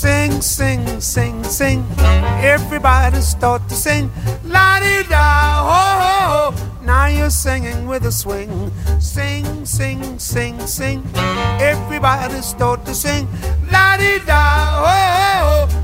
Sing, sing, sing, sing. Everybody start to sing. La di da, ho, ho, ho. Now you're singing with a swing. Sing, sing, sing, sing. Everybody start to sing. La di da, ho, ho, ho.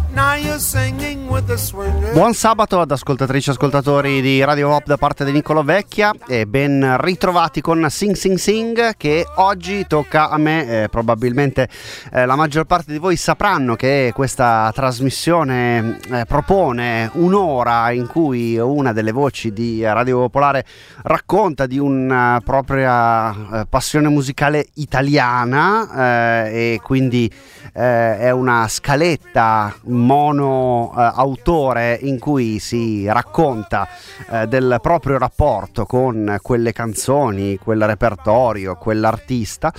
Buon sabato ad ascoltatrici e ascoltatori di Radio Hop da parte di Niccolo Vecchia e ben ritrovati con Sing Sing Sing che oggi tocca a me, eh, probabilmente eh, la maggior parte di voi sapranno che questa trasmissione eh, propone un'ora in cui una delle voci di Radio Popolare racconta di una propria eh, passione musicale italiana eh, e quindi eh, è una scaletta mono eh, autore in cui si racconta eh, del proprio rapporto con quelle canzoni, quel repertorio, quell'artista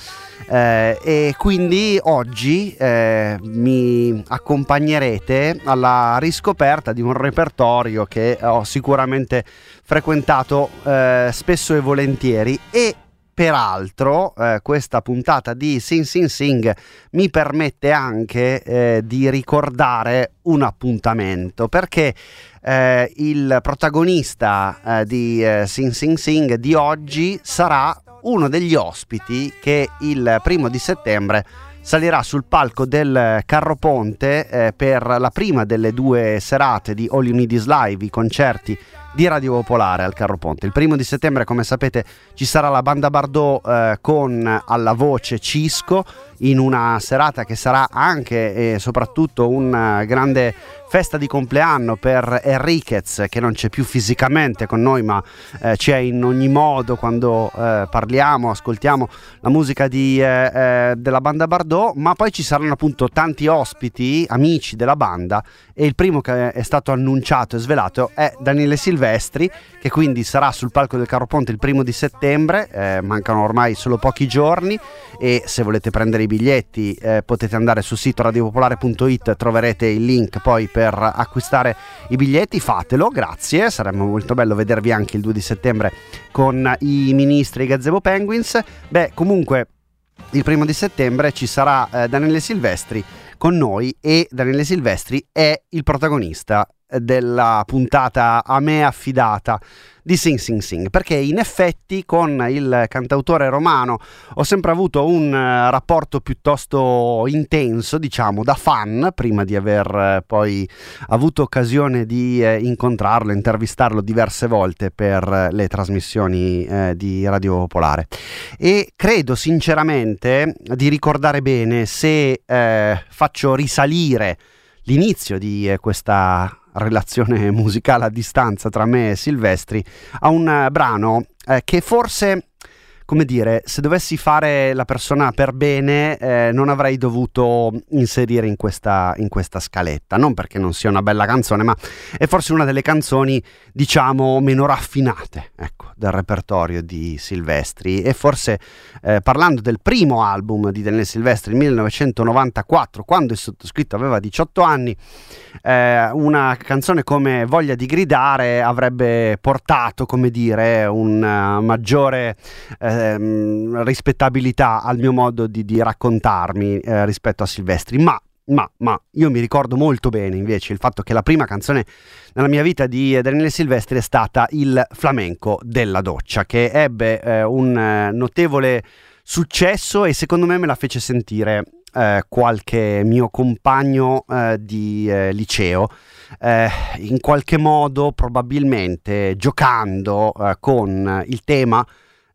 eh, e quindi oggi eh, mi accompagnerete alla riscoperta di un repertorio che ho sicuramente frequentato eh, spesso e volentieri e Peraltro, eh, questa puntata di Sing Sing Sing mi permette anche eh, di ricordare un appuntamento perché eh, il protagonista eh, di eh, Sing Sing Sing di oggi sarà uno degli ospiti che il primo di settembre salirà sul palco del Carro Ponte eh, per la prima delle due serate di All You Need Is Live, i concerti di Radio Popolare al Carro Ponte. Il primo di settembre, come sapete, ci sarà la banda Bardot eh, con alla voce Cisco in una serata che sarà anche e soprattutto una grande festa di compleanno per Enriquez che non c'è più fisicamente con noi ma eh, c'è in ogni modo quando eh, parliamo, ascoltiamo la musica di, eh, eh della banda Bardot. Ma poi ci saranno appunto tanti ospiti, amici della banda e il primo che è stato annunciato e svelato è Daniele Silvestri che quindi sarà sul palco del Carro Ponte il primo di settembre, eh, mancano ormai solo pochi giorni e se volete prendere i biglietti eh, potete andare sul sito radiopopolare.it, troverete il link poi per acquistare i biglietti, fatelo, grazie, sarebbe molto bello vedervi anche il 2 di settembre con i ministri i Gazebo Penguins. Beh, comunque il primo di settembre ci sarà eh, Daniele Silvestri con noi e Daniele Silvestri è il protagonista della puntata a me affidata di Sing Sing Sing, perché in effetti con il cantautore romano ho sempre avuto un uh, rapporto piuttosto intenso, diciamo, da fan, prima di aver uh, poi avuto occasione di uh, incontrarlo, intervistarlo diverse volte per le trasmissioni di Radio Popolare. E credo sinceramente di ricordare bene se faccio risalire l'inizio di questa relazione musicale a distanza tra me e Silvestri a un eh, brano eh, che forse come dire, se dovessi fare la persona per bene, eh, non avrei dovuto inserire in questa, in questa, scaletta. Non perché non sia una bella canzone, ma è forse una delle canzoni, diciamo, meno raffinate ecco, del repertorio di Silvestri. E forse eh, parlando del primo album di Daniele Silvestri, il 1994, quando il sottoscritto aveva 18 anni, eh, una canzone come Voglia di gridare avrebbe portato, come dire, un uh, maggiore eh, ehm, rispettabilità al mio modo di, di raccontarmi eh, rispetto a Silvestri, ma ma, ma, io mi ricordo molto bene invece il fatto che la prima canzone nella mia vita di Daniele Silvestri è stata il flamenco della doccia, che ebbe eh, un eh, notevole successo e secondo me me la fece sentire eh, qualche mio compagno eh, di eh, liceo. Eh, in qualche modo, probabilmente giocando con il tema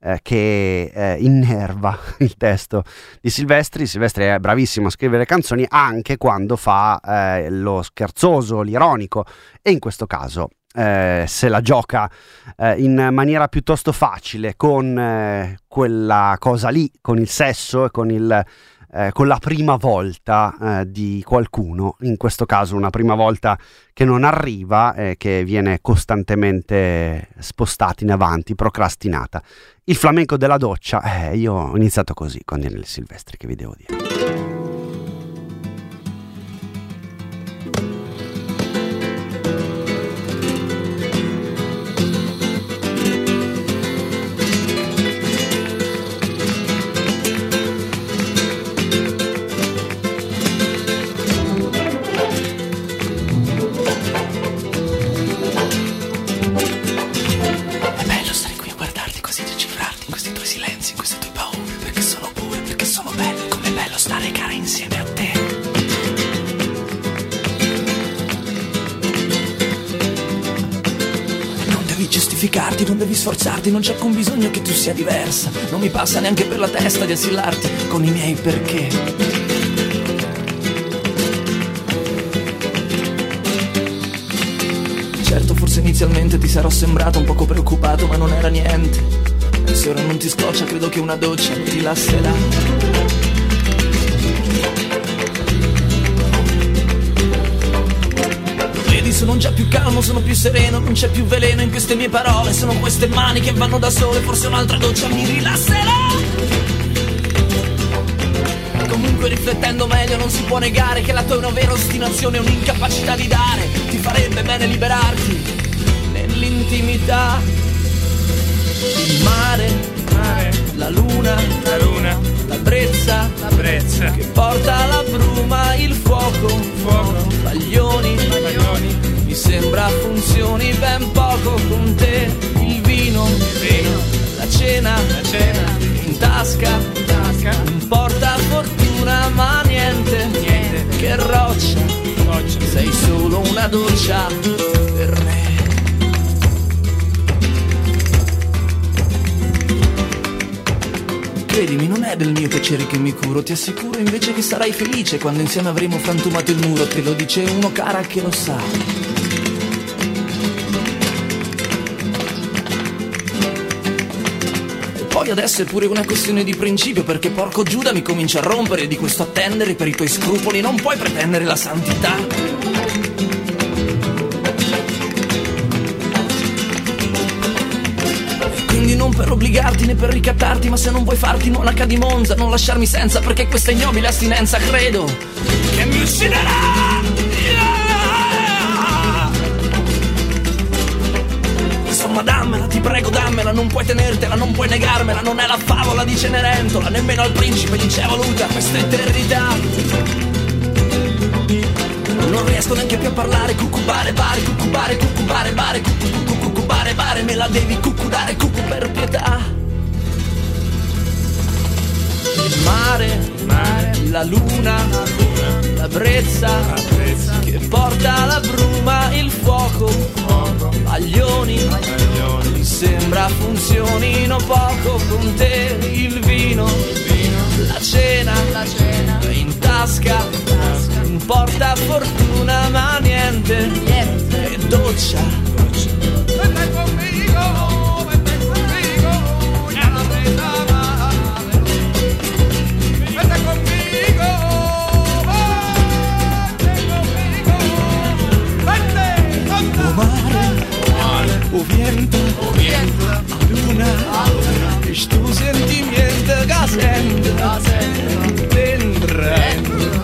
eh, che eh, innerva il testo di Silvestri. Silvestri è bravissimo a scrivere canzoni anche quando fa eh, lo scherzoso, l'ironico e in questo caso eh, se la gioca eh, in maniera piuttosto facile con eh, quella cosa lì, con il sesso e con il eh, con la prima volta eh, di qualcuno, in questo caso una prima volta che non arriva e che viene costantemente spostata in avanti, procrastinata. Il flamenco della doccia, eh, io ho iniziato così con Daniele Silvestri, che vi devo dire. Sforzarti, non c'è alcun bisogno che tu sia diversa. Non mi passa neanche per la testa di assillarti con i miei perché. Certo, forse inizialmente ti sarò sembrato un poco preoccupato, ma non era niente. E se ora non ti scoccia, credo che una doccia mi rilasserà. Sono già più calmo, sono più sereno, non c'è più veleno in queste mie parole, sono queste mani che vanno da sole, forse un'altra doccia mi rilasserà. Comunque riflettendo meglio non si può negare che la tua è una vera ostinazione, un'incapacità di dare, ti farebbe bene liberarti nell'intimità. Il mare, mare, la luna, la luna, la brezza, la brezza. che porta la bruma, il fuoco, fuoco, baglioni, baglioni mi sembra funzioni ben poco con te il vino, il vino, la cena, la cena. in tasca, in tasca, non porta fortuna ma niente, niente. Che roccia, roccia, sei solo una doccia per me. Credimi, non è del mio piacere che mi curo, ti assicuro invece che sarai felice quando insieme avremo frantumato il muro, te lo dice uno cara che lo sa. Adesso è pure una questione di principio perché porco Giuda mi comincia a rompere di questo attendere per i tuoi scrupoli non puoi pretendere la santità. Quindi non per obbligarti né per ricattarti ma se non vuoi farti monaca di Monza non lasciarmi senza perché questa ignobile astinenza credo. Che mi ucciderà Insomma dammela, ti prego dammela, non puoi tenertela, non puoi negarmela, non è la favola di Cenerentola, nemmeno al principe gli c'è voluta questa eternità. Non riesco neanche più a parlare, cucubare, bare, cucubare, cucubare, bare, cucubare, bare, me la devi cucudare, cucu per pietà. Il mare, mare, la luna, la luna, la brezza, la brezza che porta la bruma, il fuoco, fuoco, baglioni, baglioni, mi sembra funzionino poco. Con te, il vino, il vino, la cena, la cena, in tasca, in tasca, un porta fortuna ma niente, niente, e doccia, Mare, o viento, o viento, a luna, ich tu sentimiento gasendo, dentro.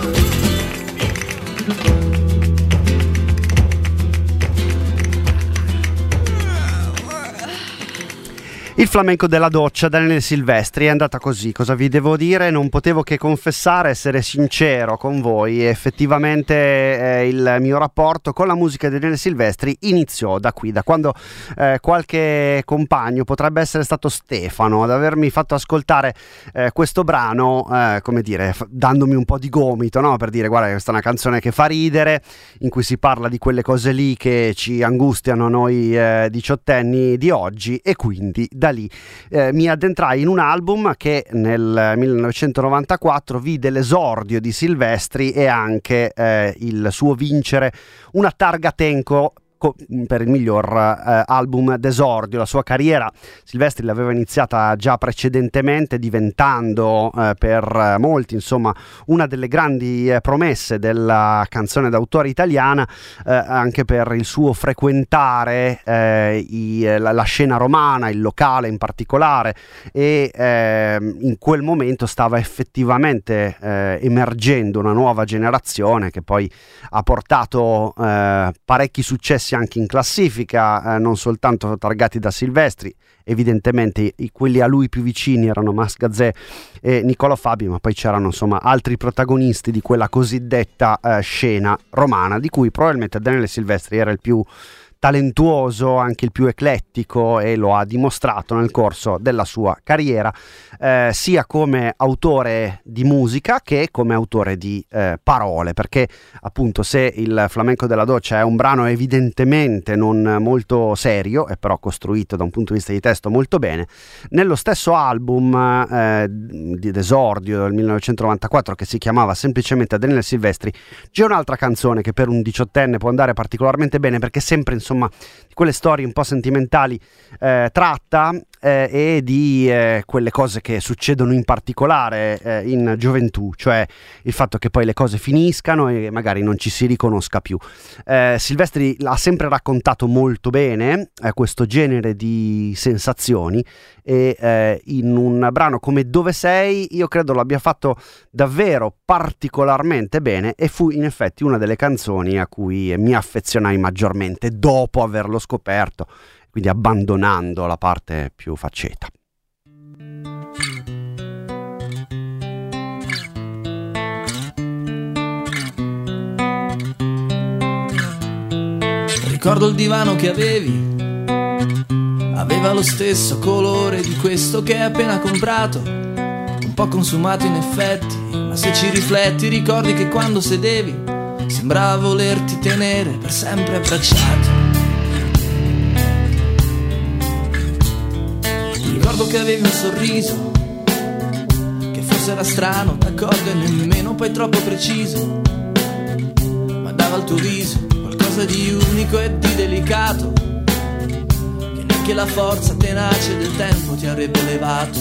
Il flamenco della doccia, Daniele Silvestri, è andata così. Cosa vi devo dire? Non potevo che confessare, essere sincero con voi. Effettivamente eh, il mio rapporto con la musica di Daniele Silvestri iniziò da qui, da quando eh, qualche compagno, potrebbe essere stato Stefano, ad avermi fatto ascoltare eh, questo brano, eh, come dire, f- dandomi un po' di gomito, no? per dire guarda questa è una canzone che fa ridere, in cui si parla di quelle cose lì che ci angustiano noi eh, diciottenni di oggi e quindi da lì. Eh, mi addentrai in un album che nel 1994 vide l'esordio di Silvestri e anche eh, il suo vincere una targa Tenco co- per il miglior eh, album d'esordio. La sua carriera Silvestri l'aveva iniziata già precedentemente, diventando eh, per molti insomma una delle grandi eh, promesse della canzone d'autore italiana, eh, anche per il suo frequentare eh, i, la, la, scena romana, il locale in particolare, e ehm, in quel momento stava effettivamente emergendo una nuova generazione che poi ha portato parecchi successi anche in classifica, eh, non soltanto targati da Silvestri, evidentemente i, quelli a lui più vicini erano Mas Gazzè e Niccolo Fabi, ma poi c'erano insomma altri protagonisti di quella cosiddetta eh, scena romana, di cui probabilmente Daniele Silvestri era il più talentuoso, anche il più eclettico e lo ha dimostrato nel corso della sua carriera, eh, sia come autore di musica che come autore di eh, parole, perché appunto se il flamenco della doccia è un brano evidentemente non molto serio e però costruito da un punto di vista di testo molto bene, nello stesso album eh, di esordio del 1994 che si chiamava semplicemente Daniele Silvestri, c'è un'altra canzone che per un diciottenne può andare particolarmente bene perché sempre insomma quelle storie un po' sentimentali eh, tratta eh, e di eh, quelle cose che succedono in particolare eh, in gioventù, cioè il fatto che poi le cose finiscano e magari non ci si riconosca più. Eh, Silvestri ha sempre raccontato molto bene eh, questo genere di sensazioni e in un brano come Dove sei io credo l'abbia fatto davvero particolarmente bene e fu in effetti una delle canzoni a cui mi affezionai maggiormente dopo averlo scoperto quindi abbandonando la parte più facceta. Ricordo il divano che avevi, aveva lo stesso colore di questo che hai appena comprato, un po' consumato in effetti, ma se ci rifletti ricordi che quando sedevi sembrava volerti tenere per sempre abbracciato. Ricordo che avevi un sorriso, che forse era strano, d'accordo e nemmeno poi troppo preciso, ma dava al tuo viso qualcosa di unico e di delicato, che neanche la forza tenace del tempo ti avrebbe levato.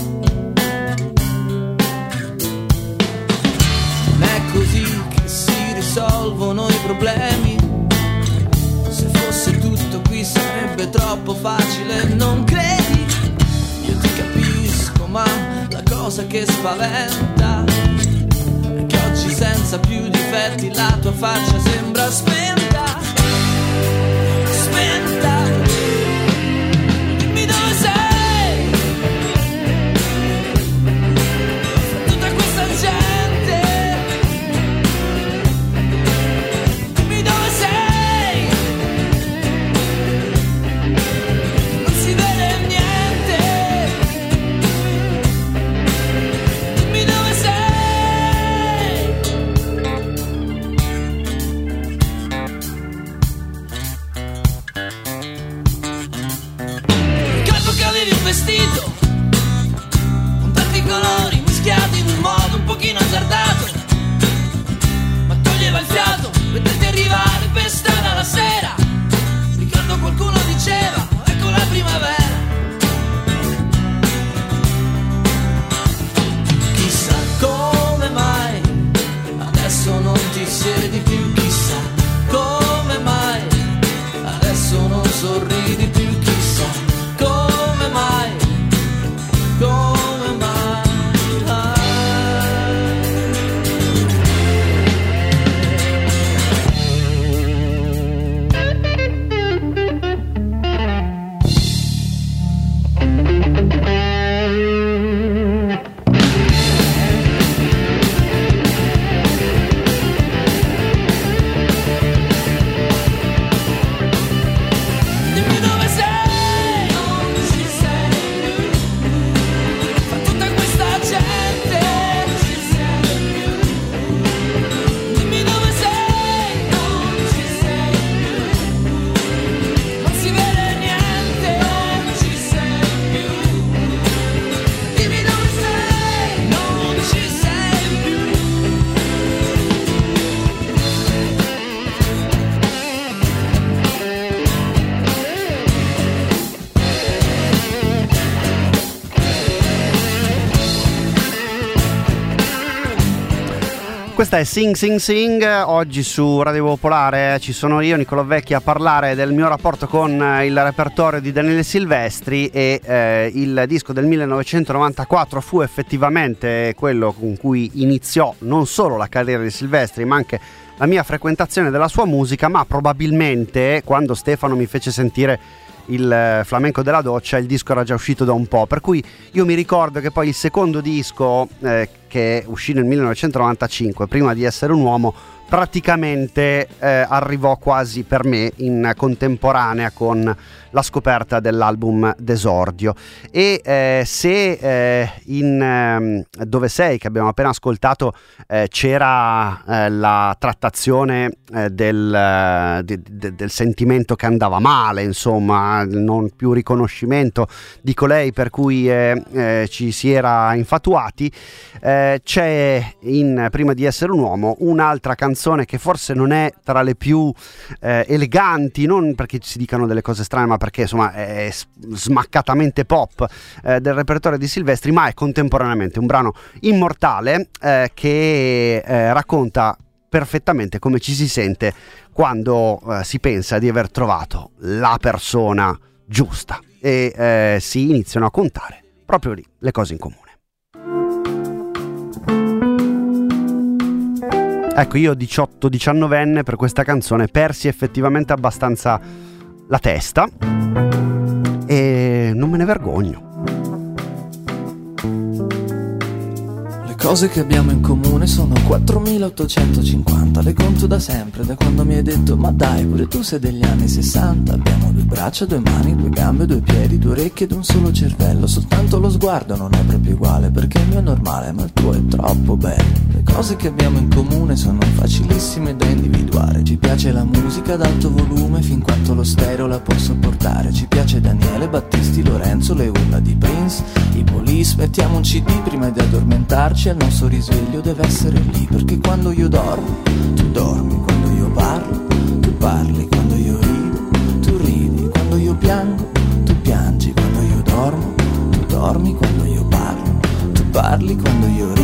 Non è così che si risolvono i problemi. Se fosse tutto qui sarebbe troppo facile, non credi? Ti capisco, ma la cosa che spaventa è che oggi senza più difetti la tua faccia sembra. Spenta. Questa è Sing Sing Sing, oggi su Radio Popolare ci sono io, Nicolò Vecchi, a parlare del mio rapporto con eh, il repertorio di Daniele Silvestri e eh, il disco del 1994 fu effettivamente quello con cui iniziò non solo la carriera di Silvestri ma anche la mia frequentazione della sua musica, ma probabilmente quando Stefano mi fece sentire il eh, flamenco della doccia, il disco era già uscito da un po', per cui io mi ricordo che poi il secondo disco eh, che uscì nel 1995, prima di essere un uomo, praticamente eh, arrivò quasi per me in contemporanea con la scoperta dell'album Desordio. E eh, se eh, in ehm, Dove sei che abbiamo appena ascoltato eh, c'era eh, la trattazione eh, del, de, de, del, sentimento che andava male insomma non più riconoscimento di colei per cui ci si era infatuati c'è in Prima di essere un uomo un'altra canzone che forse non è tra le più eleganti non perché si dicano delle cose strane ma perché insomma è smaccatamente pop eh, del repertorio di Silvestri, ma è contemporaneamente un brano immortale eh, che eh, racconta perfettamente come ci si sente quando eh, si pensa di aver trovato la persona giusta e eh, si iniziano a contare proprio lì le cose in comune. Ecco, io 18-19enne per questa canzone persi effettivamente abbastanza la testa e non me ne vergogno. Le cose che abbiamo in comune sono 4850, le conto da sempre, da quando mi hai detto ma dai pure tu sei degli anni 60, abbiamo due braccia, due mani, due gambe, due piedi, due orecchie ed un solo cervello, soltanto lo sguardo non è proprio uguale perché il mio è normale ma il tuo è troppo bello. Cose che abbiamo in comune sono facilissime da individuare, ci piace la musica ad alto volume fin quanto lo stereo la può sopportare, ci piace Daniele, Battisti, Lorenzo, le urla di Prince, i police, mettiamo un cd prima di addormentarci il nostro risveglio deve essere lì perché quando io dormo, tu dormi, quando io parlo, tu parli, quando io rido, tu ridi, quando io piango, tu piangi, quando io dormo, tu dormi, quando io parlo, tu parli, quando io rido,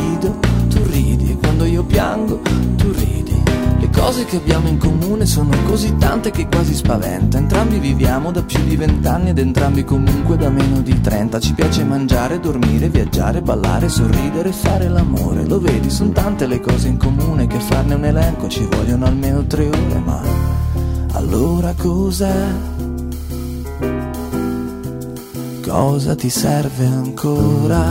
piango, tu ridi. Le cose che abbiamo in comune sono così tante che quasi spaventa. Entrambi viviamo da più di vent'anni ed entrambi comunque da meno di trenta. Ci piace mangiare, dormire, viaggiare, ballare, sorridere fare l'amore. Lo vedi, sono tante le cose in comune che farne un elenco ci vogliono almeno tre ore, ma allora cos'è? Cosa ti serve ancora?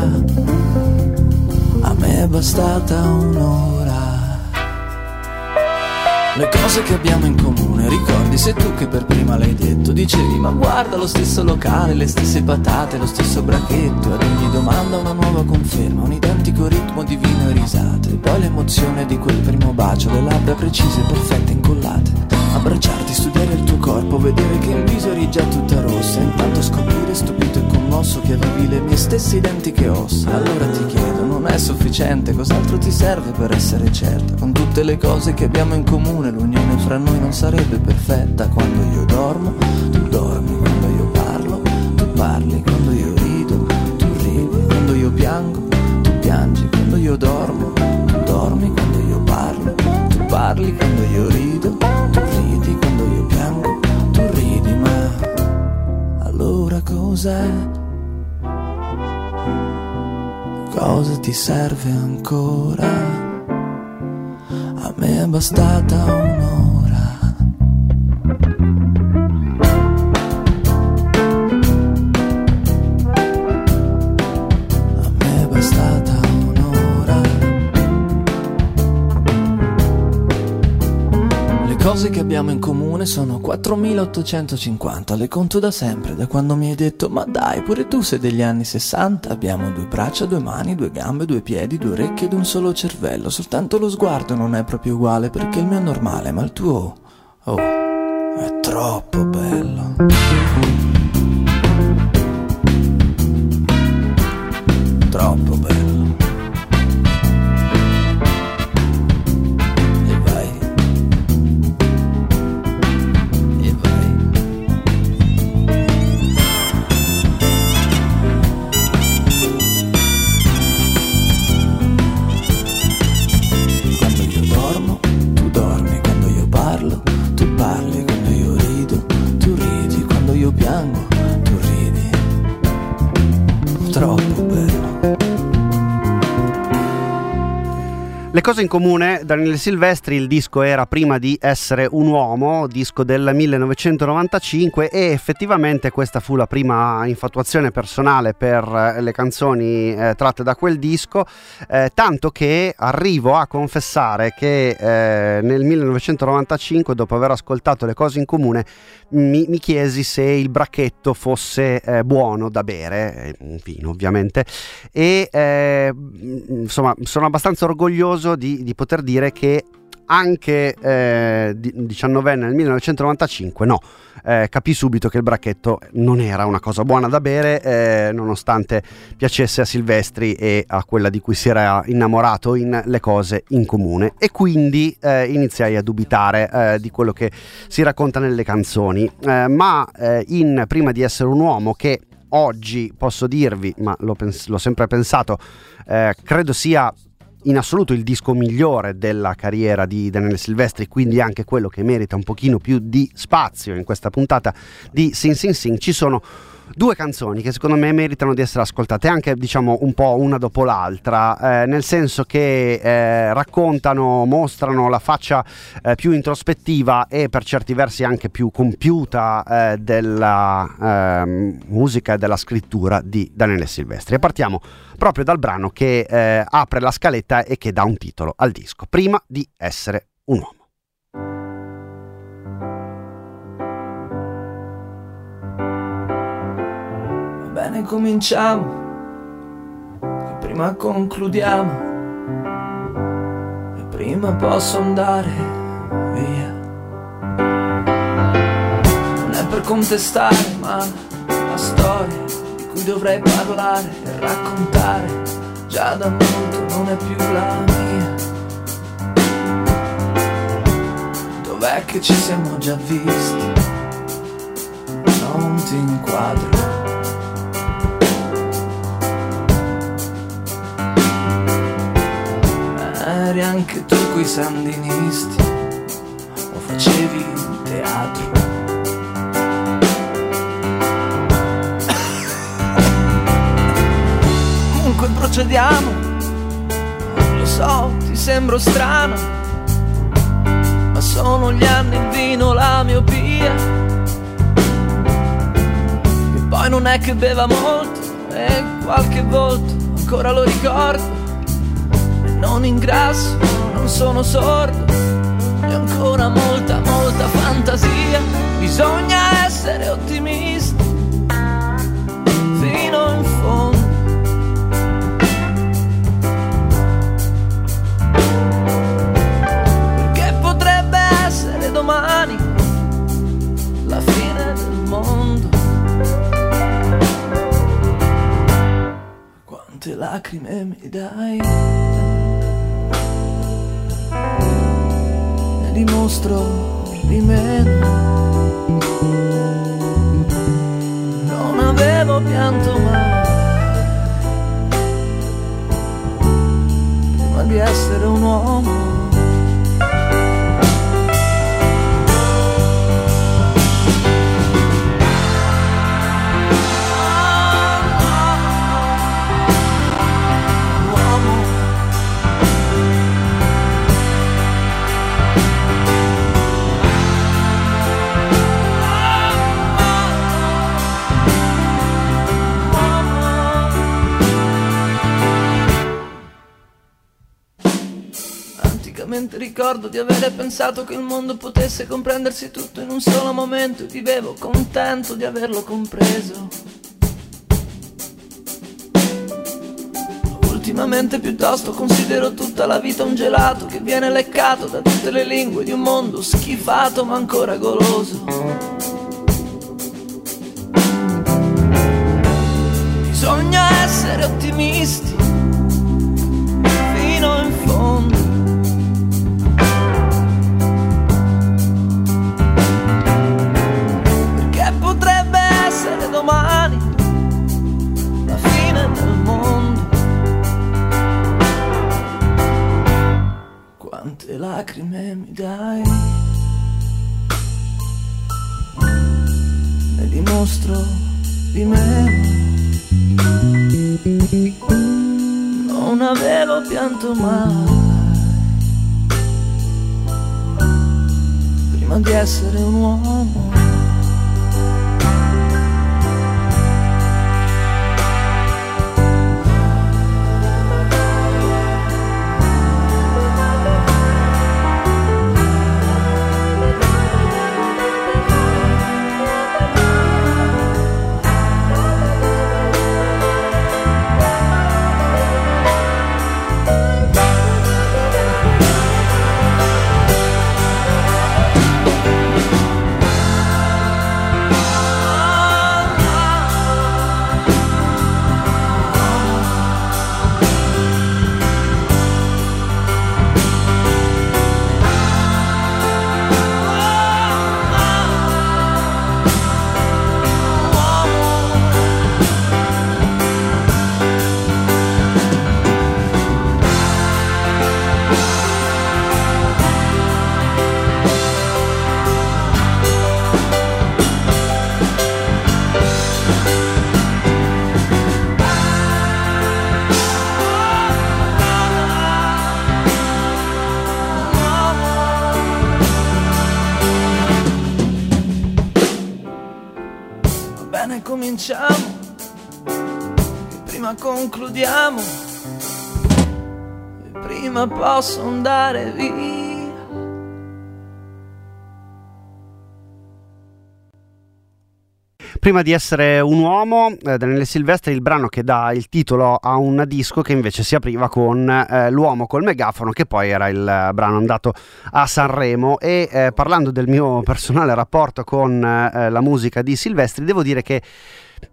A me è bastata un'ora. Le cose che abbiamo in comune, ricordi sei tu che per prima l'hai detto. Dicevi ma guarda lo stesso locale, le stesse patate, lo stesso bracchetto. Ad ogni domanda una nuova conferma, un identico ritmo di vino e risate. E poi l'emozione di quel primo bacio, le labbra precise, perfette, incollate. Abbracciarti, studiare il tuo corpo, vedere che in viso eri già tutta rossa. Intanto scoprire stupito e commosso che avevi le mie stesse identiche ossa. Allora ti chiedo, non è sufficiente, cos'altro ti serve per essere certa? Con tutte le cose che abbiamo in comune, l'unione fra noi non sarebbe perfetta Quando io dormo, tu dormi, quando io parlo, tu parli Quando io rido, tu ridi, quando io piango, tu piangi Quando io dormo, tu dormi, quando io parlo, tu parli Quando io rido, tu ridi, quando io piango, tu ridi Ma allora cos'è? Cosa ti serve ancora? A me è bastata un'ora. Che abbiamo in comune sono 4850, le conto da sempre, da quando mi hai detto ma dai, pure tu sei degli anni 60, abbiamo due braccia, due mani, due gambe, due piedi, due orecchie ed un solo cervello, soltanto lo sguardo non è proprio uguale perché il mio è normale, ma il tuo, oh, è troppo bello. Troppo bello. Le cose in comune, Daniele Silvestri, il disco era prima di essere un uomo, disco del 1995 e effettivamente questa fu la prima infatuazione personale per eh, le canzoni eh, tratte da quel disco, eh, tanto che arrivo a confessare che eh, nel 1995, dopo aver ascoltato le cose in comune, mi, mi chiesi se il bracchetto fosse eh, buono da bere, un vino ovviamente, e eh, insomma sono abbastanza orgoglioso di, di poter dire che anche eh, 19enne nel 1995 no, eh, capì subito che il bracchetto non era una cosa buona da bere eh, nonostante piacesse a Silvestri e a quella di cui si era innamorato in le cose in comune. E quindi eh, iniziai a dubitare eh, di quello che si racconta nelle canzoni. Eh, ma in Prima di essere un uomo che oggi posso dirvi ma l'ho, pens- l'ho sempre pensato credo sia in assoluto il disco migliore della carriera di Daniele Silvestri, quindi anche quello che merita un pochino più di spazio in questa puntata di Sing Sing Sing. Ci sono due canzoni che secondo me meritano di essere ascoltate anche diciamo un po' una dopo l'altra, eh, nel senso che eh, raccontano, mostrano la faccia eh, più introspettiva e per certi versi anche più compiuta eh, della ehm, musica e della scrittura di Daniele Silvestri. E partiamo proprio dal brano che eh, apre la scaletta e che dà un titolo al disco, prima di essere un uomo. Bene cominciamo, che prima concludiamo, e prima posso andare via. Non è per contestare, ma la storia di cui dovrei parlare e raccontare già da molto non è più la mia. Dov'è che ci siamo già visti? Non ti inquadro. Eri anche tu coi sandinisti o facevi teatro? Comunque procediamo, lo so, ti sembro strano, ma sono gli anni in vino, la miopia. E poi non è che beva molto e qualche volta ancora lo ricordo non ingrasso, non sono sordo e ancora molta, molta fantasia. Bisogna essere ottimisti fino in fondo. Perché potrebbe essere domani la fine del mondo. Quante lacrime mi dai? Dimostro di meno. Non avevo pianto mai prima di essere un uomo. Mentre ricordo di avere pensato che il mondo potesse comprendersi tutto in un solo momento e vivevo contento di averlo compreso. Ultimamente piuttosto considero tutta la vita un gelato che viene leccato da tutte le lingue di un mondo schifato ma ancora goloso. Bisogna essere ottimisti che mi dai ne dimostro di me. Non avevo pianto mai. Prima di essere un uomo. E prima posso andare via. Prima di essere un uomo, eh, Daniele Silvestri, il brano che dà il titolo a un disco che invece si apriva con eh, L'uomo col megafono, che poi era il eh, brano andato a Sanremo. E eh, parlando del mio personale rapporto con eh, la musica di Silvestri, devo dire che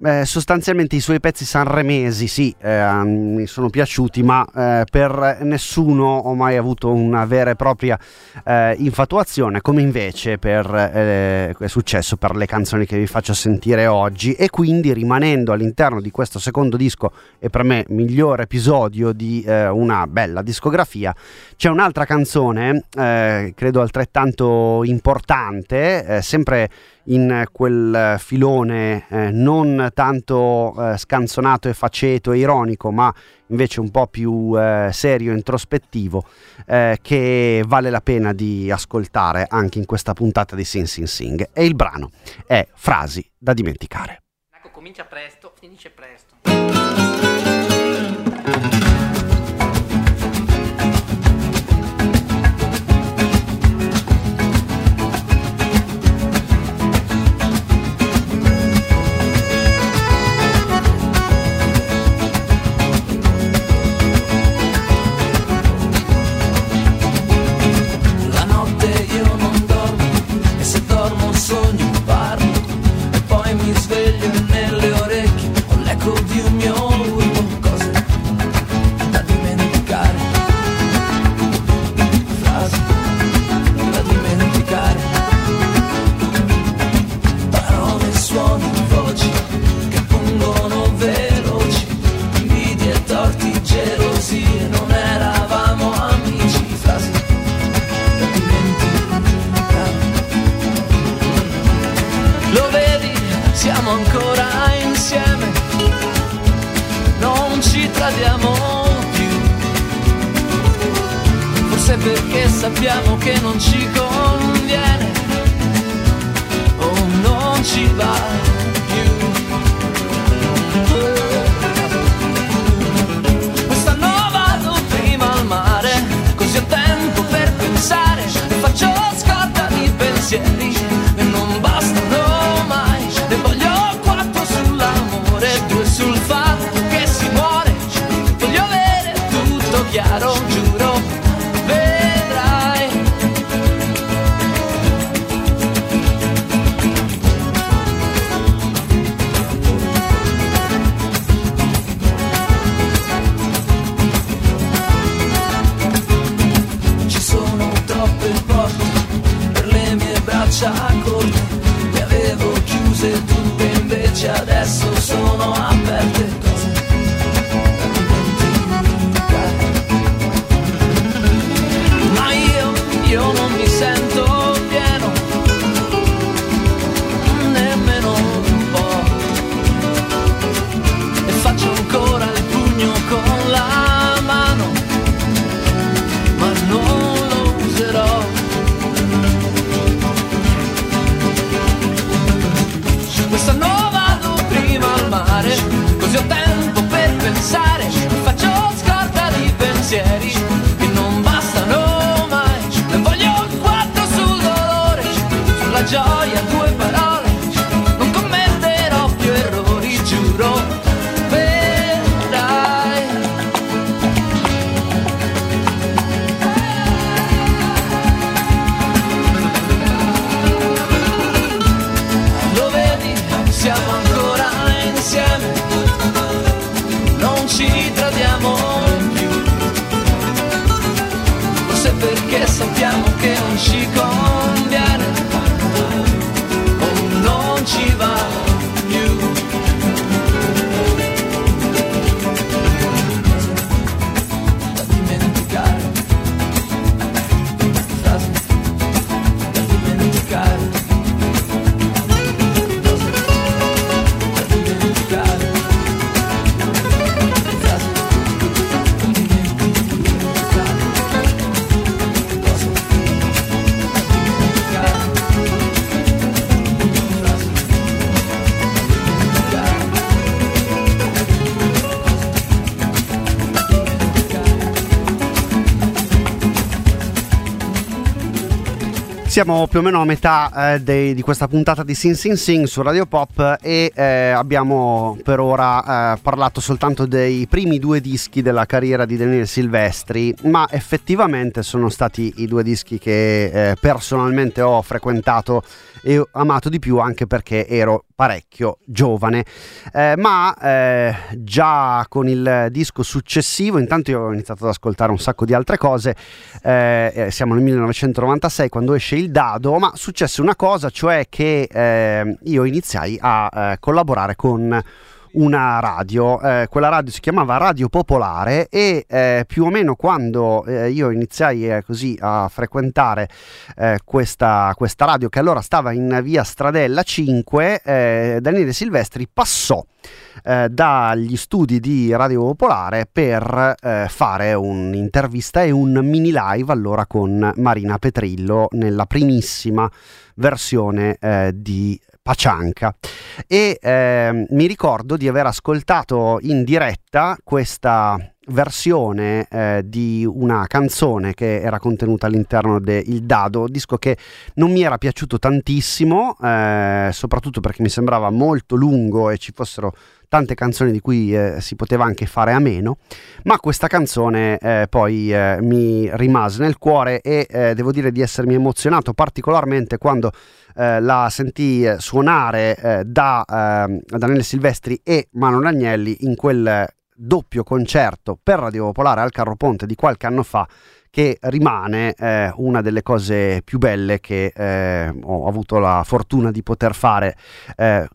eh, sostanzialmente i suoi pezzi sanremesi sì, eh, mi sono piaciuti, ma eh, per nessuno ho mai avuto una vera e propria eh, infatuazione, come invece per, eh, è successo per le canzoni che vi faccio sentire oggi. E quindi rimanendo all'interno di questo secondo disco e per me migliore episodio di eh, una bella discografia, c'è un'altra canzone, credo altrettanto importante, sempre in quel filone eh, non tanto eh, scanzonato e faceto e ironico, ma invece un po' più eh, serio e introspettivo, eh, che vale la pena di ascoltare anche in questa puntata di Sing Sing Sing. E il brano è Frasi da dimenticare. Ecco, comincia presto, finisce presto. Braccia corte. Le avevo chiuse pensare, faccio scorta di pensieri che non bastano mai. Ne voglio quattro sul dolore, sulla gioia due parole, sappiamo che non ci Siamo più o meno a metà eh, dei- di questa puntata di Sing Sing Sing su Radio Pop e eh, abbiamo per ora eh, parlato soltanto dei primi due dischi della carriera di Daniele Silvestri, ma effettivamente sono stati i due dischi che eh, personalmente ho frequentato e amato di più anche perché ero parecchio giovane. Eh, ma eh, già con il disco successivo, intanto io ho iniziato ad ascoltare un sacco di altre cose, eh, eh, siamo nel 1996 quando esce il dado, ma successe una cosa, cioè che eh, io iniziai a eh, collaborare con una radio, eh, quella radio si chiamava Radio Popolare e eh, più o meno quando eh, io iniziai eh, così a frequentare eh, questa, questa radio che allora stava in via Stradella 5, eh, Daniele Silvestri passò dagli studi di Radio Popolare per fare un'intervista e un mini live allora con Marina Petrillo nella primissima versione eh, di Pacianca e ehm, mi ricordo di aver ascoltato in diretta questa versione eh, di una canzone che era contenuta all'interno del Dado, disco che non mi era piaciuto tantissimo, eh, soprattutto perché mi sembrava molto lungo e ci fossero tante canzoni di cui eh, si poteva anche fare a meno, ma questa canzone eh, poi eh, mi rimase nel cuore e eh, devo dire di essermi emozionato particolarmente quando eh, la sentii eh, suonare da eh, Daniele Silvestri e Manon Agnelli in quel doppio concerto per Radio Popolare al Carro Ponte di qualche anno fa che rimane eh, una delle cose più belle che eh, ho avuto la fortuna di poter fare eh,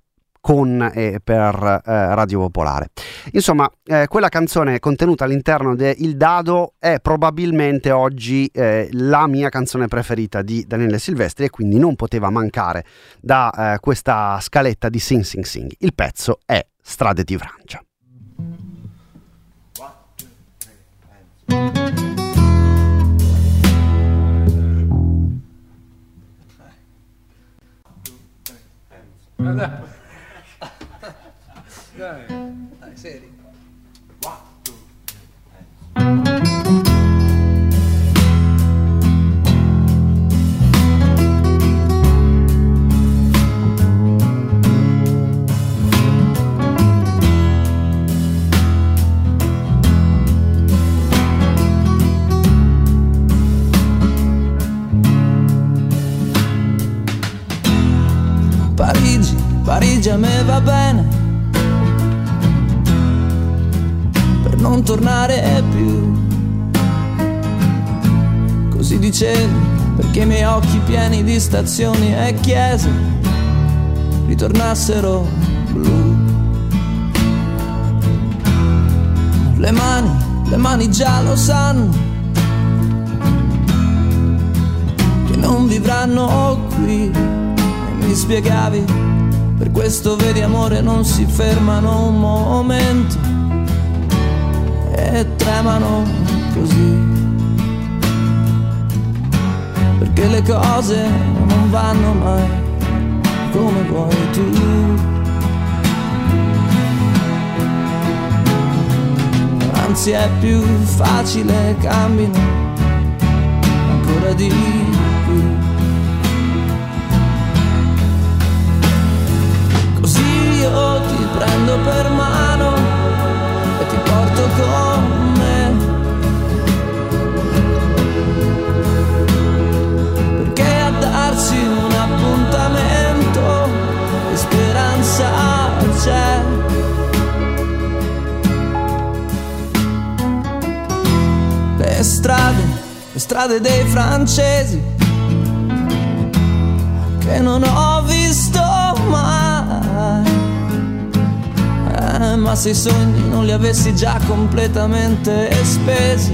con e per eh, Radio Popolare. Insomma, eh, quella canzone contenuta all'interno de Il Dado è probabilmente oggi eh, la mia canzone preferita di Daniele Silvestri e quindi non poteva mancare da eh, questa scaletta di Sing Sing Sing. Il pezzo è Strade di Francia. Dai, seri. Parigi, Parigi a me va bene. Non tornare più. Così dicevi, perché i miei occhi pieni di stazioni e chiese ritornassero blu. Le mani, le mani già lo sanno. Che non vivranno qui e mi spiegavi per questo vedi amore non si fermano un momento tremano così. Perché le cose non vanno mai come vuoi tu. Anzi è più facile cammino ancora di più. Così io ti prendo per mano e ti porto con strade, le strade dei francesi che non ho visto mai. Eh, ma se i sogni non li avessi già completamente spesi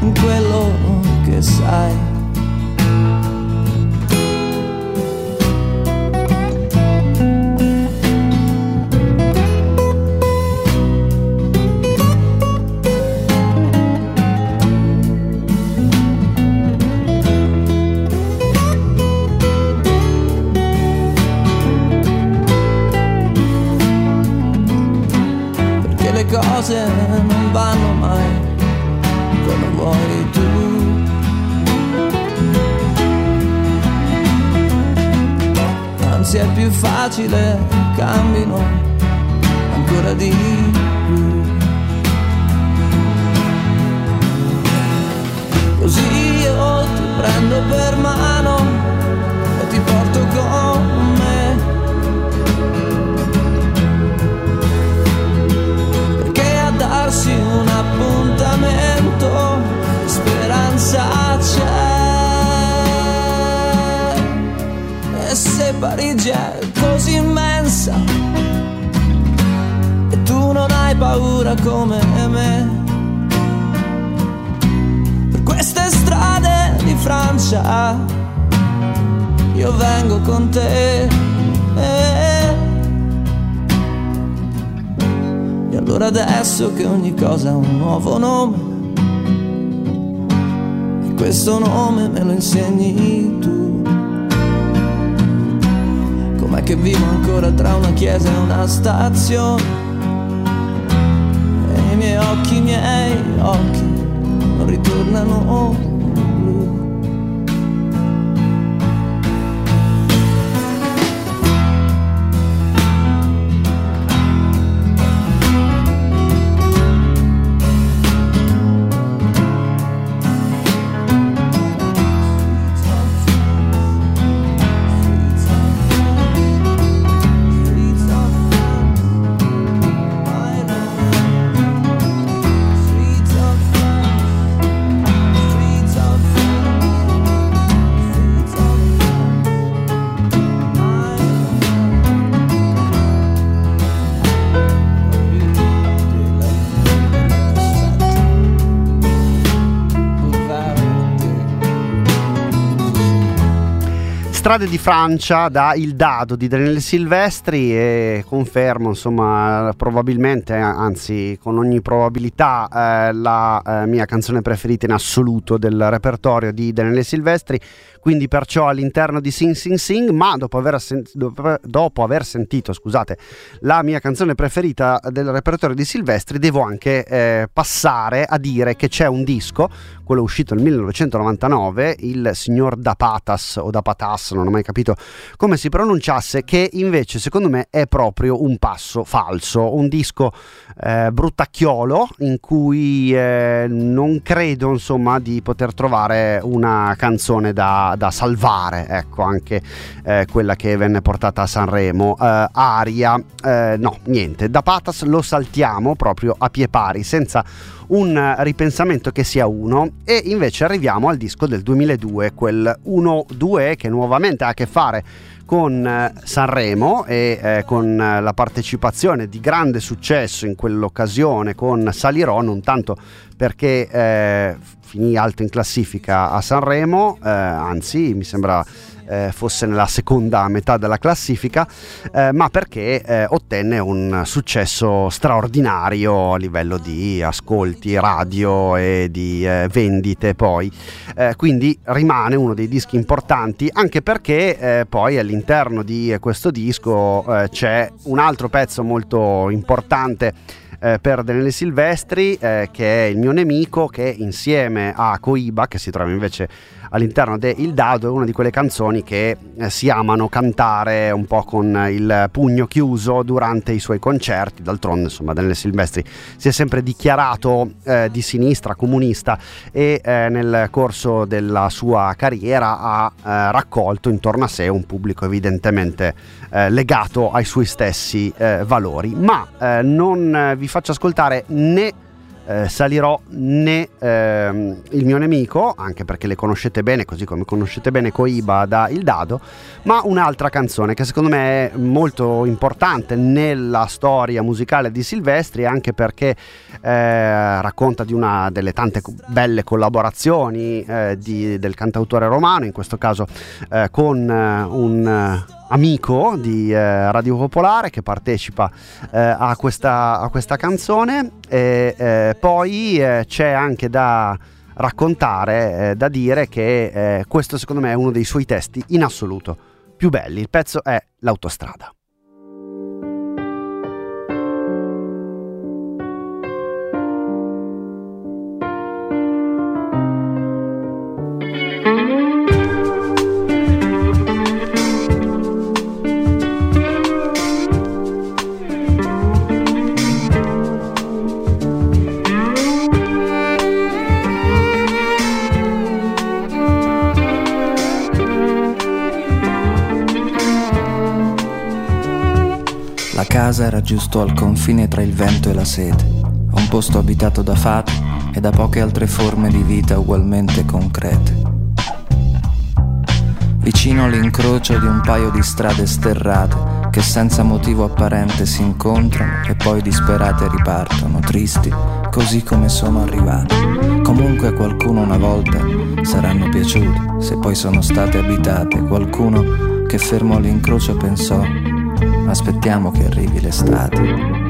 in quello che sai. Come me. Per queste strade di Francia io vengo con te. E allora adesso che ogni cosa ha un nuovo nome, questo nome me lo insegni tu. Com'è che vivo ancora tra una chiesa e una stazione? Occhi, i miei occhi non ritornano Strade di Francia da Il Dado di Daniele Silvestri e confermo insomma probabilmente anzi con ogni probabilità eh, la eh, mia canzone preferita in assoluto del repertorio di Daniele Silvestri. Quindi perciò all'interno di Sing Sing Sing ma dopo aver, sen- dopo, aver sentito scusate la mia canzone preferita del repertorio di Silvestri devo anche eh, passare a dire che c'è un disco quello uscito nel 1999 il signor Da Patas o Da Patas non ho mai capito come si pronunciasse che invece secondo me è proprio un passo falso un disco eh, bruttacchiolo in cui eh, non credo insomma di poter trovare una canzone da, da salvare ecco anche eh, quella che venne portata a Sanremo. Eh, Aria eh, no niente. Da Patas lo saltiamo proprio a pie pari senza un ripensamento che sia uno. E invece arriviamo al disco del 2002 quel 1-2 che nuovamente ha a che fare con eh, Sanremo e eh, con eh, la partecipazione di grande successo in quell'occasione con Salirò, non tanto perché eh, finì alto in classifica a Sanremo, eh, anzi mi sembra eh, fosse nella seconda metà della classifica, eh, ma perché eh, ottenne un successo straordinario a livello di ascolti radio e di eh, vendite poi. Eh, quindi rimane uno dei dischi importanti anche perché eh, poi all'interno di questo disco c'è un altro pezzo molto importante eh, per Daniele Silvestri, eh, che è il mio nemico, che insieme a Coiba, che si trova invece all'interno del Il Dado, è una di quelle canzoni che eh, si amano cantare un po' con il pugno chiuso durante i suoi concerti. D'altronde, insomma, Daniele Silvestri si è sempre dichiarato eh, di sinistra, comunista e eh, nel corso della sua carriera ha eh, raccolto intorno a sé un pubblico evidentemente eh, legato ai suoi stessi eh, valori. Ma non vi faccio ascoltare né eh, salirò né ehm, il mio nemico, anche perché le conoscete bene, così come conoscete bene Coiba da Il Dado, ma un'altra canzone che secondo me è molto importante nella storia musicale di Silvestri, anche perché eh, racconta di una delle tante belle collaborazioni eh, di, del cantautore romano, in questo caso eh, con eh, un amico di eh, Radio Popolare che partecipa eh, a, questa, a, questa, canzone e eh, poi eh, c'è anche da raccontare, eh, da dire che eh, questo secondo me è uno dei suoi testi in assoluto più belli. Il pezzo è L'autostrada. Casa era giusto al confine tra il vento e la sete, un posto abitato da fate e da poche altre forme di vita ugualmente concrete. Vicino all'incrocio di un paio di strade sterrate che senza motivo apparente si incontrano e poi disperate ripartono, tristi, così come sono arrivate. Comunque a qualcuno una volta saranno piaciute, se poi sono state abitate, qualcuno che fermo all'incrocio pensò Aspettiamo che arrivi l'estate.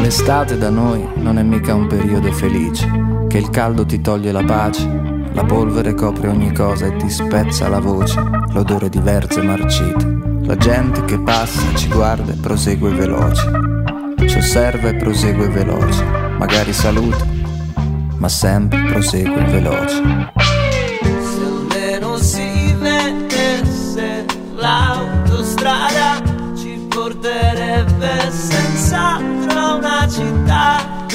L'estate da noi non è mica un periodo felice, che il caldo ti toglie la pace, la polvere copre ogni cosa e ti spezza la voce, l'odore di verze marcite. La gente che passa ci guarda e prosegue veloce, ci osserva e prosegue veloce, magari saluta ma sempre prosegue veloce. Se almeno si vedesse l'autostrada ci porterebbe senz'altro una città,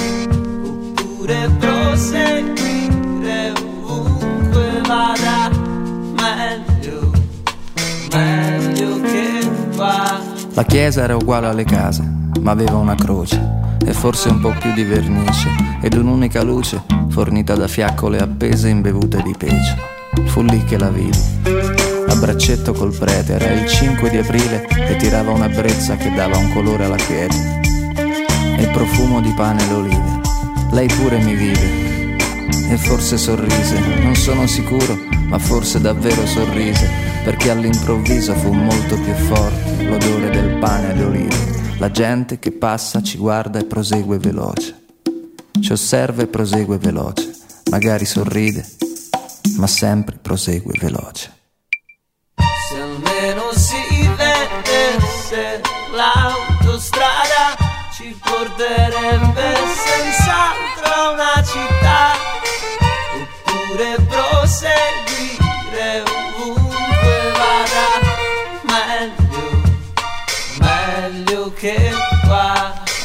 oppure proseguire ovunque vada, meglio, meglio che qua. La chiesa era uguale alle case, ma aveva una croce e forse un po' più di vernice ed un'unica luce fornita da fiaccole appese imbevute di pece. Fu lì che la vidi. A braccetto col prete, era il 5 di aprile e tirava una brezza che dava un colore alla quiete. E profumo di pane e l'olive. Lei pure mi vide. E forse sorrise, non sono sicuro, ma forse davvero sorrise, perché all'improvviso fu molto più forte l'odore del pane e d'olive. La gente che passa ci guarda e prosegue veloce. Ci osserva e prosegue veloce. Magari sorride, ma sempre prosegue veloce. Se almeno si vedesse l'autostrada ci porterebbe senz'altro a una città. Oppure proseguire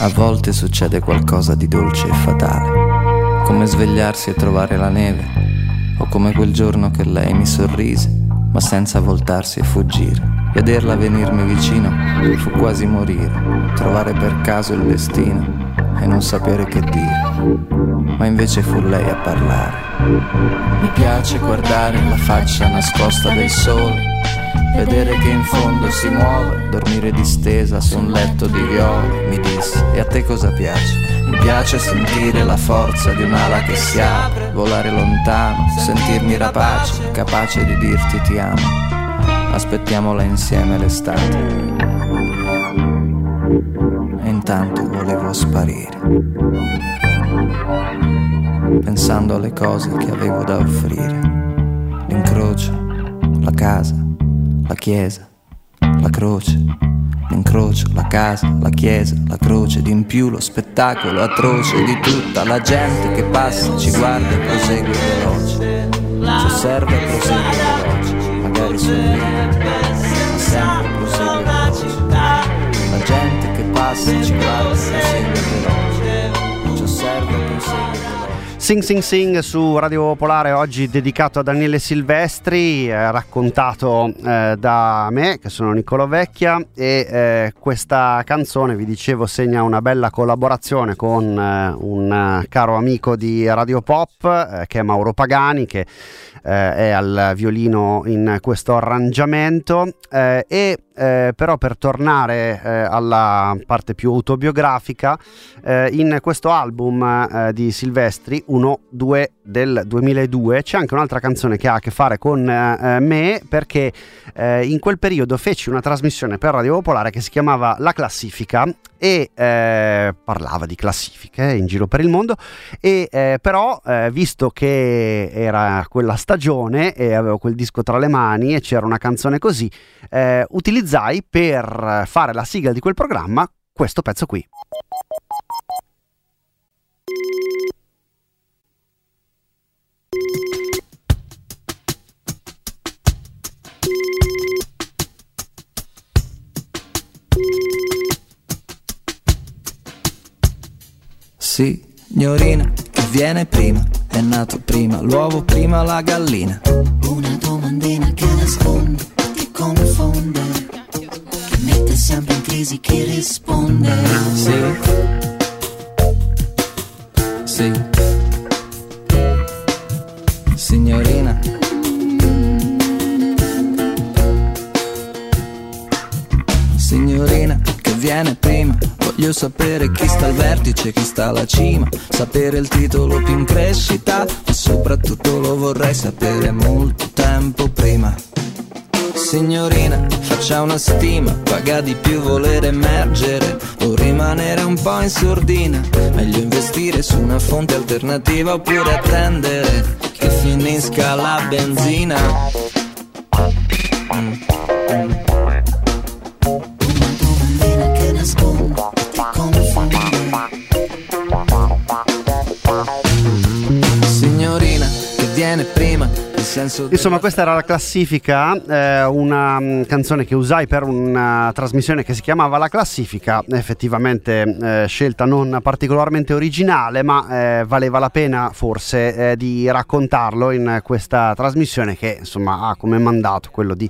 A volte succede qualcosa di dolce e fatale, come svegliarsi e trovare la neve, o come quel giorno che lei mi sorrise, ma senza voltarsi e fuggire. Vederla venirmi vicino fu quasi morire, trovare per caso il destino e non sapere che dire. Ma invece fu lei a parlare. Mi piace guardare la faccia nascosta del sole Vedere che in fondo si muove, dormire distesa su un letto di viole, mi disse, e a te cosa piace? Mi piace sentire la forza di un'ala che si apre, volare lontano, sentirmi rapace, capace di dirti ti amo. Aspettiamola insieme l'estate. E intanto volevo sparire, pensando alle cose che avevo da offrire l'incrocio, la casa, la chiesa, la croce, l'incrocio, la casa, la chiesa, la croce, di in più lo spettacolo atroce di tutta la gente che passa, ci guarda e prosegue veloce, ci osserva e prosegue veloce, magari sorride, ma sempre prosegue veloce, la gente che passa, ci guarda e prosegue veloce, ci osserva e prosegue veloce. Sing Sing Sing su Radio Popolare oggi dedicato a Daniele Silvestri, eh, raccontato eh, da me che sono Niccolo Vecchia e eh, questa canzone vi dicevo segna una bella collaborazione con eh, un caro amico di Radio Pop eh, che è Mauro Pagani che eh, è al violino in questo arrangiamento. E eh, però per tornare eh, alla parte più autobiografica, eh, in questo album eh, di Silvestri, 1-2 del 2002, c'è anche un'altra canzone che ha a che fare con eh, me perché eh, in quel periodo feci una trasmissione per Radio Popolare che si chiamava La Classifica e eh, parlava di classifiche in giro per il mondo e eh, però eh, visto che era quella stagione e avevo quel disco tra le mani e c'era una canzone così eh, utilizzai per fare la sigla di quel programma questo pezzo qui. Signorina, che viene prima? È nato prima l'uovo, prima la gallina. Una domandina che nasconde, ti confonde. Che mette sempre in crisi chi risponde. Sì. Sì. Signorina. Signorina, che viene prima? Voglio sapere chi sta al vertice, chi sta alla cima, sapere il titolo più in crescita, ma soprattutto lo vorrei sapere molto tempo prima. Signorina, faccia una stima, paga di più voler emergere o rimanere un po' in sordina. Meglio investire su una fonte alternativa oppure attendere che finisca la benzina. Mm, mm. Viene prima, Insomma, questa era la classifica, eh, una mm, canzone che usai per una trasmissione che si chiamava La Classifica, effettivamente eh, scelta non particolarmente originale, ma eh, valeva la pena forse eh, di raccontarlo in questa trasmissione che insomma ha come mandato quello di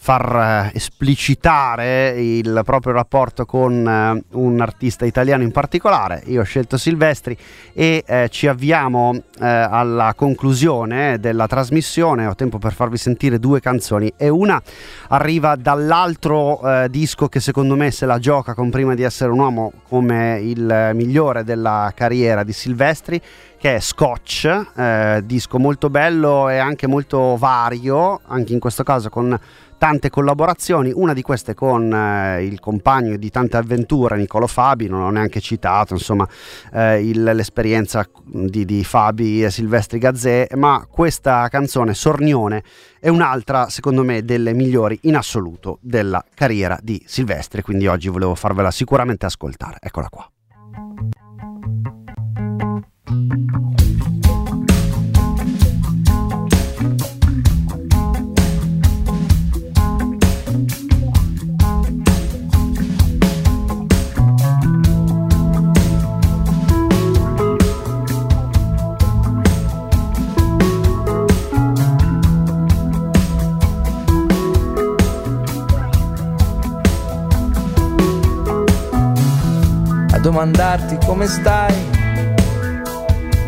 far eh, esplicitare il proprio rapporto con eh, un artista italiano in particolare. Io ho scelto Silvestri e eh, ci avviamo eh, alla conclusione della trasmissione. Ho tempo per farvi sentire due canzoni e una arriva dall'altro eh, disco che secondo me se la gioca con Prima di essere un uomo come il migliore della carriera di Silvestri che è Scotch, eh, disco molto bello e anche molto vario, anche in questo caso con tante collaborazioni, una di queste con eh, il compagno di tante avventure Nicolo Fabi, non ho neanche citato insomma eh, il- l'esperienza di, di Fabi e Silvestri Gazzè, ma questa canzone Sornione è un'altra secondo me delle migliori in assoluto della carriera di Silvestri, quindi oggi volevo farvela sicuramente ascoltare, eccola qua. Domandarti come stai.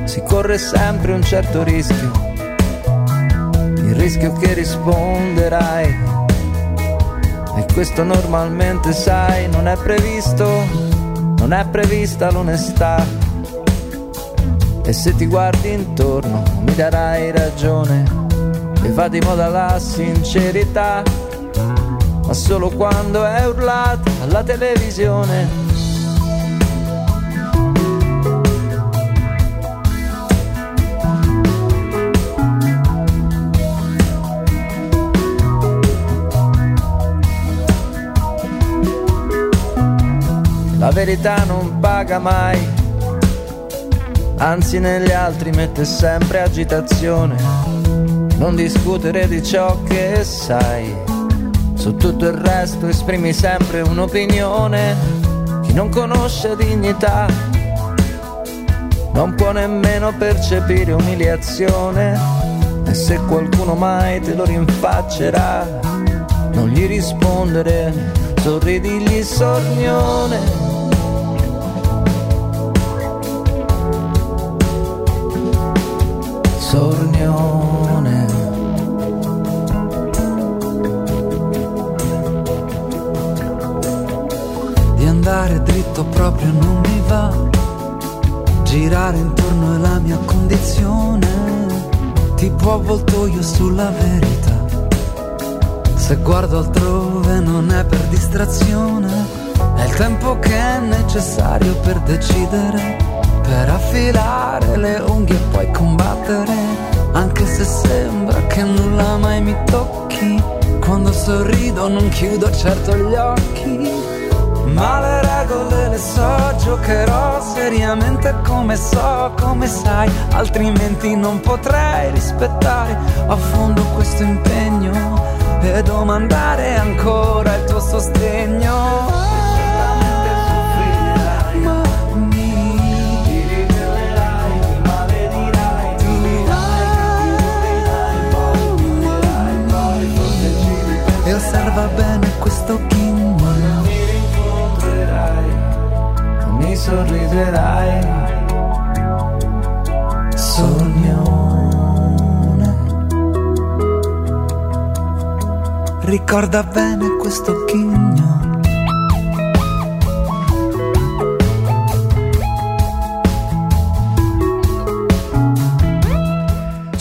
Si corre sempre un certo rischio, il rischio che risponderai. E questo normalmente sai, non è previsto, non è prevista l'onestà. E se ti guardi intorno mi darai ragione e va di moda la sincerità, ma solo quando è urlata alla televisione. La verità non paga mai, anzi negli altri mette sempre agitazione. Non discutere di ciò che sai, su tutto il resto esprimi sempre un'opinione. Chi non conosce dignità non può nemmeno percepire umiliazione. E se qualcuno mai te lo rinfaccerà, non gli rispondere, sorridigli sornione. Sornione. Di andare dritto proprio non mi va. Girare intorno è la mia condizione. Tipo avvoltoio sulla verità. Se guardo altrove non è per distrazione. È il tempo che è necessario per decidere. Per affilare le unghie e poi combattere. Anche se sembra che nulla mai mi tocchi. Quando sorrido non chiudo certo gli occhi. Ma le regole le so, giocherò seriamente come so, come sai, altrimenti non potrei rispettare a fondo questo impegno e domandare ancora il tuo sostegno. Sorriderai. Sognone. Ricorda bene questo ghigno.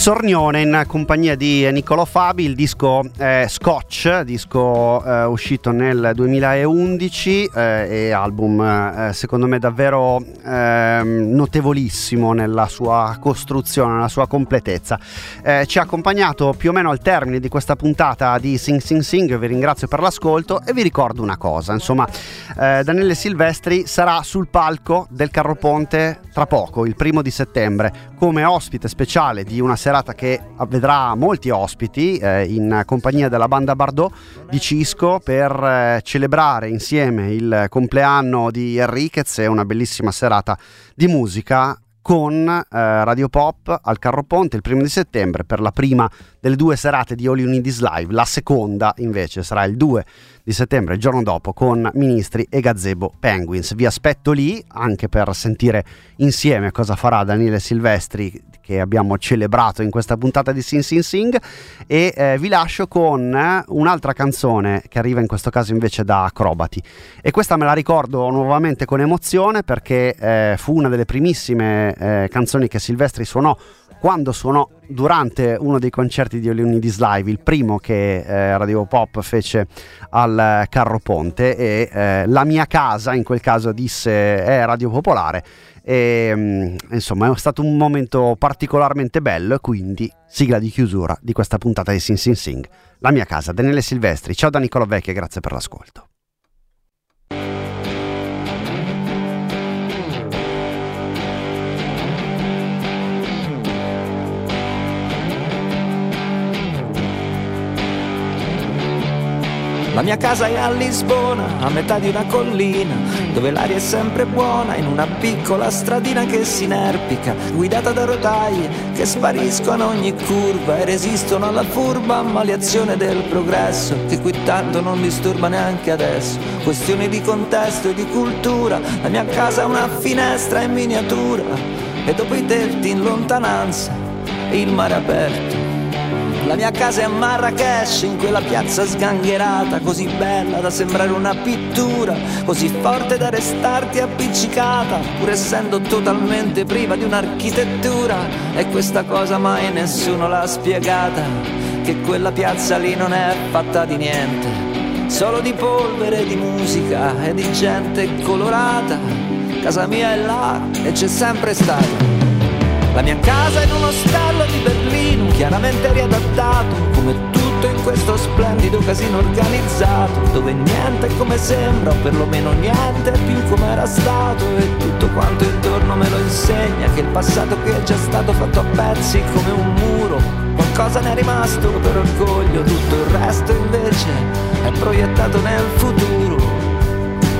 Sornione in compagnia di Niccolò Fabi, il disco eh, Scotch, disco eh, uscito nel 2011 eh, e album eh, secondo me davvero ehm, notevolissimo nella sua costruzione, nella sua completezza. Eh, ci ha accompagnato più o meno al termine di questa puntata di Sing Sing Sing, vi ringrazio per l'ascolto e vi ricordo una cosa, insomma Daniele Silvestri sarà sul palco del Carroponte tra poco, il primo di settembre, come ospite speciale di una serata che vedrà molti ospiti eh, in compagnia della banda Bardot di Cisco per eh, celebrare insieme il compleanno di Enriquez e una bellissima serata di musica con eh, Radio Pop al Carroponte il primo di settembre per la prima delle due serate di All You Need Is Live, la seconda invece sarà il 2 di settembre, il giorno dopo, con Ministri e Gazebo Penguins. Vi aspetto lì anche per sentire insieme cosa farà Daniele Silvestri che abbiamo celebrato in questa puntata di Sin Sin Sing. E eh, vi lascio con un'altra canzone che arriva in questo caso invece da Acrobati. E questa me la ricordo nuovamente con emozione perché eh, fu una delle primissime eh, canzoni che Silvestri suonò quando suonò durante uno dei concerti di Leonidis Live, il primo che eh, Radio Pop fece al Carro Ponte. E eh, la mia casa in quel caso disse è Radio Popolare e um, insomma è stato un momento particolarmente bello e quindi sigla di chiusura di questa puntata di Sin Sin Sing. La mia casa, Daniele Silvestri. Ciao da Nicola Vecchia, grazie per l'ascolto. La mia casa è a Lisbona, a metà di una collina, dove l'aria è sempre buona, in una piccola stradina che si inerpica, guidata da rotaie che spariscono ogni curva e resistono alla furba ammaliazione del progresso, che qui tanto non disturba neanche adesso. Questioni di contesto e di cultura, la mia casa è una finestra in miniatura, e dopo i tetti in lontananza, il mare aperto. La mia casa è a Marrakesh, in quella piazza sgangherata, così bella da sembrare una pittura, così forte da restarti appiccicata, pur essendo totalmente priva di un'architettura. E questa cosa mai nessuno l'ha spiegata, che quella piazza lì non è fatta di niente, solo di polvere, di musica e di gente colorata. Casa mia è là e c'è sempre stata. La mia casa in uno stallo di Berlino, chiaramente riadattato, come tutto in questo splendido casino organizzato Dove niente è come sembra o perlomeno niente è più come era stato E tutto quanto intorno me lo insegna Che il passato che è già stato fatto a pezzi come un muro Qualcosa ne è rimasto per orgoglio Tutto il resto invece è proiettato nel futuro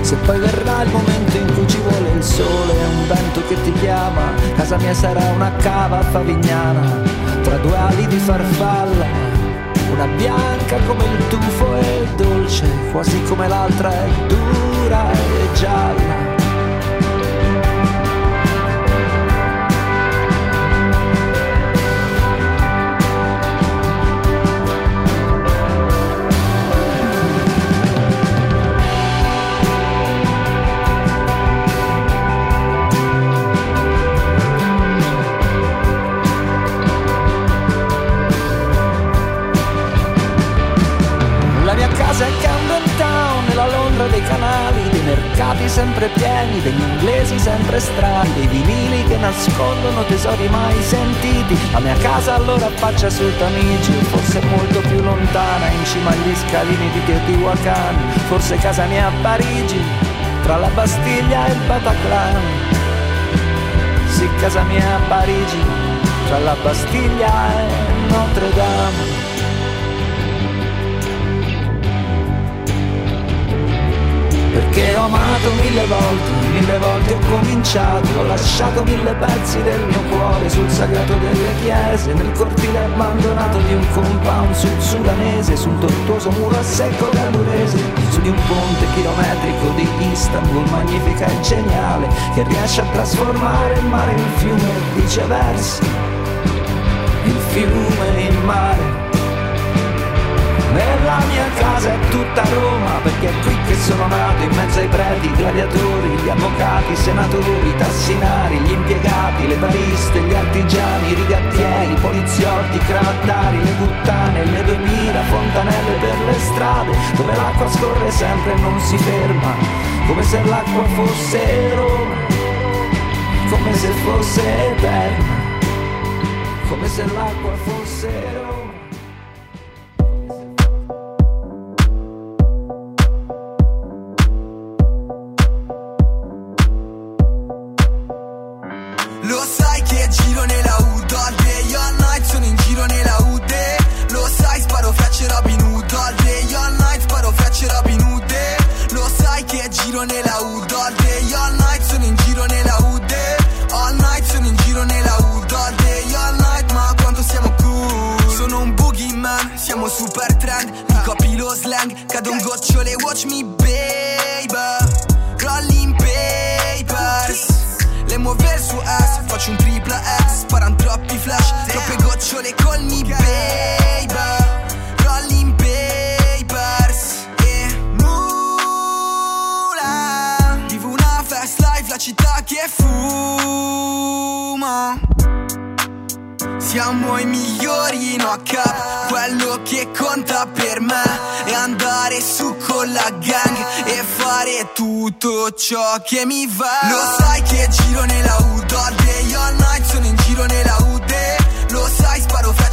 se poi verrà il momento in cui ci vuole il sole e un vento che ti chiama, casa mia sarà una cava favignana, tra due ali di farfalla, una bianca come il tufo e dolce, quasi come l'altra è dura e gialla. Mercati sempre pieni, degli inglesi sempre strani, dei vinili che nascondono tesori mai sentiti. La mia casa allora affaccia sul Tamigi, forse molto più lontana, in cima agli scalini di Teotihuacan, forse casa mia a Parigi, tra la Bastiglia e il Bataclan. Sì, casa mia a Parigi, tra la Bastiglia e Notre Dame. Perché ho amato mille volte, mille volte ho cominciato Ho lasciato mille pezzi del mio cuore sul sagrato delle chiese Nel cortile abbandonato di un compound sul sudanese Sul tortuoso muro a secco gandurese Su di un ponte chilometrico di Istanbul Magnifica e geniale Che riesce a trasformare il mare in fiume e viceversa. Il fiume in mare nella mia casa è tutta Roma, perché è qui che sono nato, in mezzo ai preti, i gladiatori, gli avvocati, i senatori, i tassinari, gli impiegati, le bariste, gli artigiani, i rigattieri, i poliziotti, i cravattari, le puttane, le duemila fontanelle per le strade, dove l'acqua scorre sempre e non si ferma, come se l'acqua fosse Roma, come se fosse eterna, come se l'acqua fosse Roma. Super trend Mi copi lo slang, cado un gocciole Watch me baby. Rolling papers. Le muove su S, faccio un tripla X Sparan troppi flash, troppe gocciole Call me baby. Rolling papers città che fuma Siamo i migliori in OK Quello che conta per me È andare su con la gang E fare tutto ciò che mi va. Lo sai che giro nella All day, all night Sono in giro nella hood Lo sai, sparo frecce